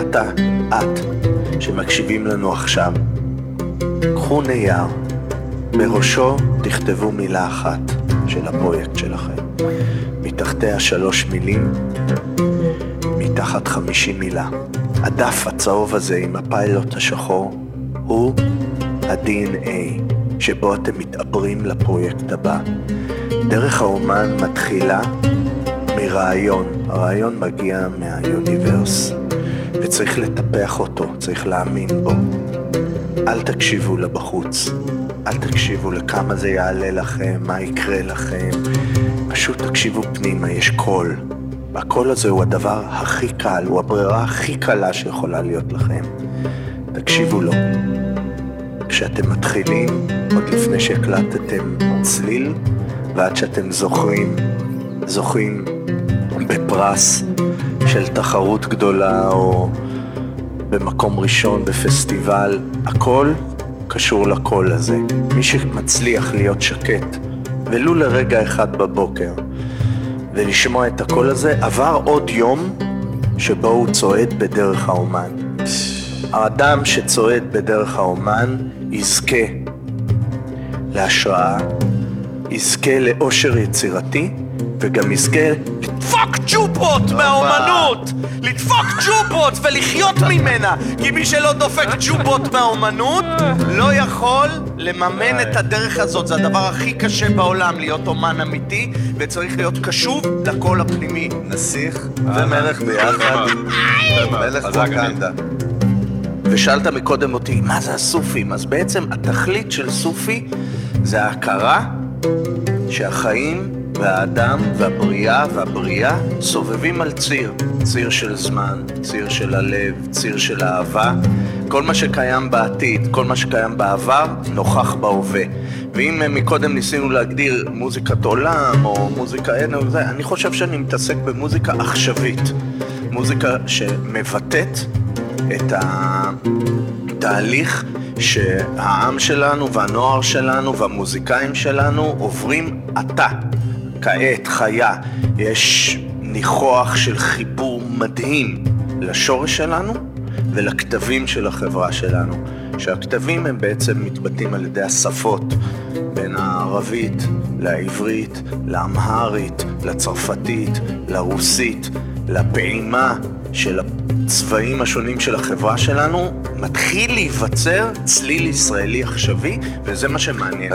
אתה, את, שמקשיבים לנו עכשיו, קחו נייר, בראשו תכתבו מילה אחת של הפרויקט שלכם. מתחתיה שלוש מילים, מתחת חמישים מילה. הדף הצהוב הזה עם הפיילוט השחור הוא ה-DNA שבו אתם מתעברים לפרויקט הבא. דרך האומן מתחילה מרעיון, הרעיון מגיע מהיוניברס וצריך לטפח אותו, צריך להאמין בו. אל תקשיבו לבחוץ, אל תקשיבו לכמה זה יעלה לכם, מה יקרה לכם, פשוט תקשיבו פנימה, יש קול. והקול הזה הוא הדבר הכי קל, הוא הברירה הכי קלה שיכולה להיות לכם. תקשיבו לו. כשאתם מתחילים, עוד לפני שהקלטתם צליל, ועד שאתם זוכרים, זוכים בפרס של תחרות גדולה או במקום ראשון בפסטיבל, הכל קשור לקול הזה. מי שמצליח להיות שקט, ולו לרגע אחד בבוקר, ולשמוע את הקול הזה, עבר עוד יום שבו הוא צועד בדרך האומן. האדם שצועד בדרך האומן יזכה להשראה, יזכה לאושר יצירתי, וגם יזכה לדפוק ג'ובות מהאומנות! לדפוק ג'ובות ולחיות ממנה! כי מי שלא דופק ג'ובות מהאומנות לא יכול לממן את הדרך הזאת. זה הדבר הכי קשה בעולם, להיות אומן אמיתי, וצריך להיות קשוב לקול הפנימי. נסיך ומלך ביחד, מלך ווקנדה. ושאלת מקודם אותי, מה זה הסופים? אז בעצם התכלית של סופי זה ההכרה שהחיים והאדם והבריאה והבריאה סובבים על ציר. ציר של זמן, ציר של הלב, ציר של אהבה. כל מה שקיים בעתיד, כל מה שקיים בעבר, נוכח בהווה. ואם מקודם ניסינו להגדיר מוזיקת עולם או מוזיקה אין, או זה, אני חושב שאני מתעסק במוזיקה עכשווית. מוזיקה שמבטאת את התהליך שהעם שלנו והנוער שלנו והמוזיקאים שלנו עוברים עתה, כעת, חיה. יש ניחוח של חיבור מדהים לשורש שלנו ולכתבים של החברה שלנו. שהכתבים הם בעצם מתבטאים על ידי השפות בין הערבית לעברית, לאמהרית, לצרפתית, לרוסית, לפעימה של הצבעים השונים של החברה שלנו, מתחיל להיווצר צליל ישראלי עכשווי, וזה מה שמעניין.